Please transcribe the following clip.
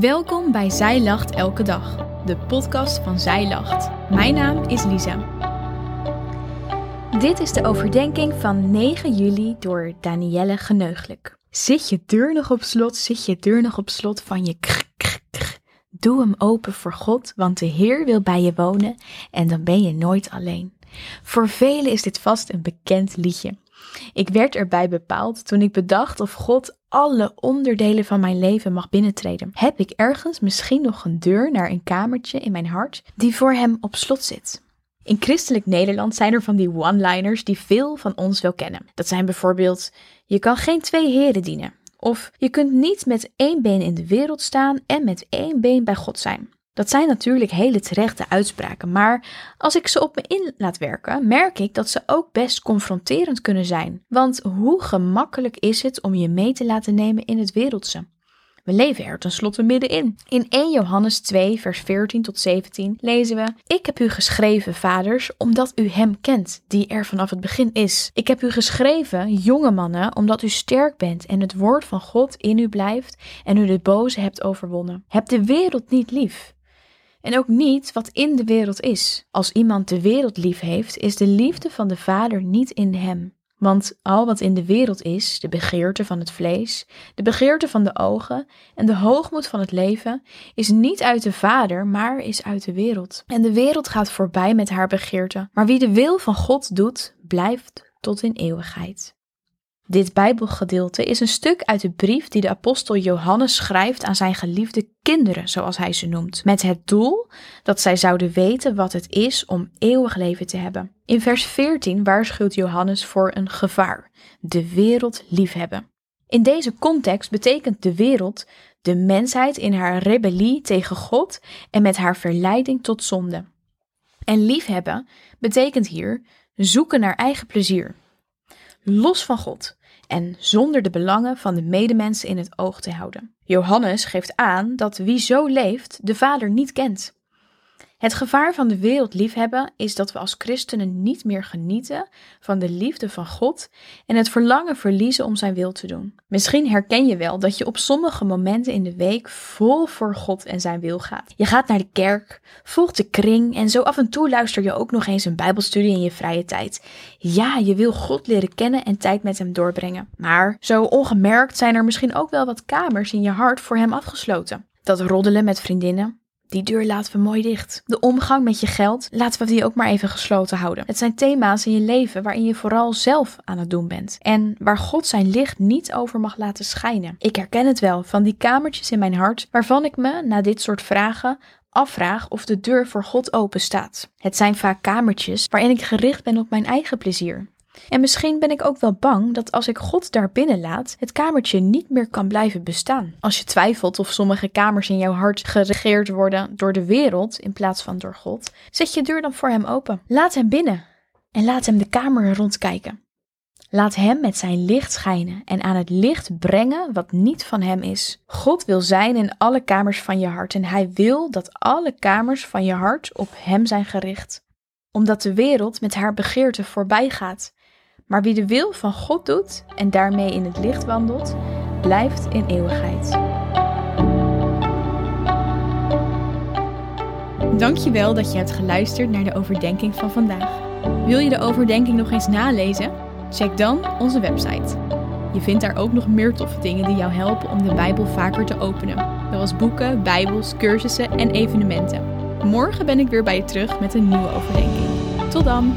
Welkom bij Zij Lacht Elke Dag, de podcast van Zij Lacht. Mijn naam is Lisa. Dit is de overdenking van 9 juli door Danielle Geneuglijk. Zit je deur nog op slot, zit je deur nog op slot van je krk. Doe hem open voor God, want de Heer wil bij je wonen en dan ben je nooit alleen. Voor velen is dit vast een bekend liedje. Ik werd erbij bepaald toen ik bedacht of God alle onderdelen van mijn leven mag binnentreden. Heb ik ergens misschien nog een deur naar een kamertje in mijn hart die voor Hem op slot zit? In christelijk Nederland zijn er van die one-liners die veel van ons wel kennen. Dat zijn bijvoorbeeld: je kan geen twee heren dienen. Of je kunt niet met één been in de wereld staan en met één been bij God zijn. Dat zijn natuurlijk hele terechte uitspraken, maar als ik ze op me in laat werken, merk ik dat ze ook best confronterend kunnen zijn. Want hoe gemakkelijk is het om je mee te laten nemen in het wereldse? We leven er tenslotte middenin. In 1 Johannes 2, vers 14 tot 17 lezen we: Ik heb u geschreven, vaders, omdat u hem kent, die er vanaf het begin is. Ik heb u geschreven, jonge mannen, omdat u sterk bent en het woord van God in u blijft en u de boze hebt overwonnen. Heb de wereld niet lief. En ook niet wat in de wereld is. Als iemand de wereld lief heeft, is de liefde van de Vader niet in hem. Want al wat in de wereld is, de begeerte van het vlees, de begeerte van de ogen en de hoogmoed van het leven, is niet uit de Vader, maar is uit de wereld. En de wereld gaat voorbij met haar begeerte, maar wie de wil van God doet, blijft tot in eeuwigheid. Dit Bijbelgedeelte is een stuk uit de brief die de apostel Johannes schrijft aan zijn geliefde kinderen, zoals hij ze noemt, met het doel dat zij zouden weten wat het is om eeuwig leven te hebben. In vers 14 waarschuwt Johannes voor een gevaar: de wereld liefhebben. In deze context betekent de wereld de mensheid in haar rebellie tegen God en met haar verleiding tot zonde. En liefhebben betekent hier zoeken naar eigen plezier los van God en zonder de belangen van de medemensen in het oog te houden. Johannes geeft aan dat wie zo leeft de Vader niet kent. Het gevaar van de wereld liefhebben is dat we als christenen niet meer genieten van de liefde van God en het verlangen verliezen om zijn wil te doen. Misschien herken je wel dat je op sommige momenten in de week vol voor God en zijn wil gaat. Je gaat naar de kerk, volgt de kring en zo af en toe luister je ook nog eens een Bijbelstudie in je vrije tijd. Ja, je wil God leren kennen en tijd met hem doorbrengen. Maar zo ongemerkt zijn er misschien ook wel wat kamers in je hart voor hem afgesloten. Dat roddelen met vriendinnen, die deur laten we mooi dicht. De omgang met je geld laten we die ook maar even gesloten houden. Het zijn thema's in je leven waarin je vooral zelf aan het doen bent. En waar God zijn licht niet over mag laten schijnen. Ik herken het wel van die kamertjes in mijn hart waarvan ik me na dit soort vragen afvraag of de deur voor God open staat. Het zijn vaak kamertjes waarin ik gericht ben op mijn eigen plezier. En misschien ben ik ook wel bang dat als ik God daar binnen laat, het kamertje niet meer kan blijven bestaan. Als je twijfelt of sommige kamers in jouw hart geregeerd worden door de wereld in plaats van door God, zet je deur dan voor hem open. Laat hem binnen en laat hem de kamer rondkijken. Laat hem met zijn licht schijnen en aan het licht brengen wat niet van hem is. God wil zijn in alle kamers van je hart en hij wil dat alle kamers van je hart op hem zijn gericht. Omdat de wereld met haar begeerte voorbij gaat maar wie de wil van God doet en daarmee in het licht wandelt, blijft in eeuwigheid. Dankjewel dat je hebt geluisterd naar de overdenking van vandaag. Wil je de overdenking nog eens nalezen? Check dan onze website. Je vindt daar ook nog meer toffe dingen die jou helpen om de Bijbel vaker te openen, zoals boeken, Bijbels, cursussen en evenementen. Morgen ben ik weer bij je terug met een nieuwe overdenking. Tot dan!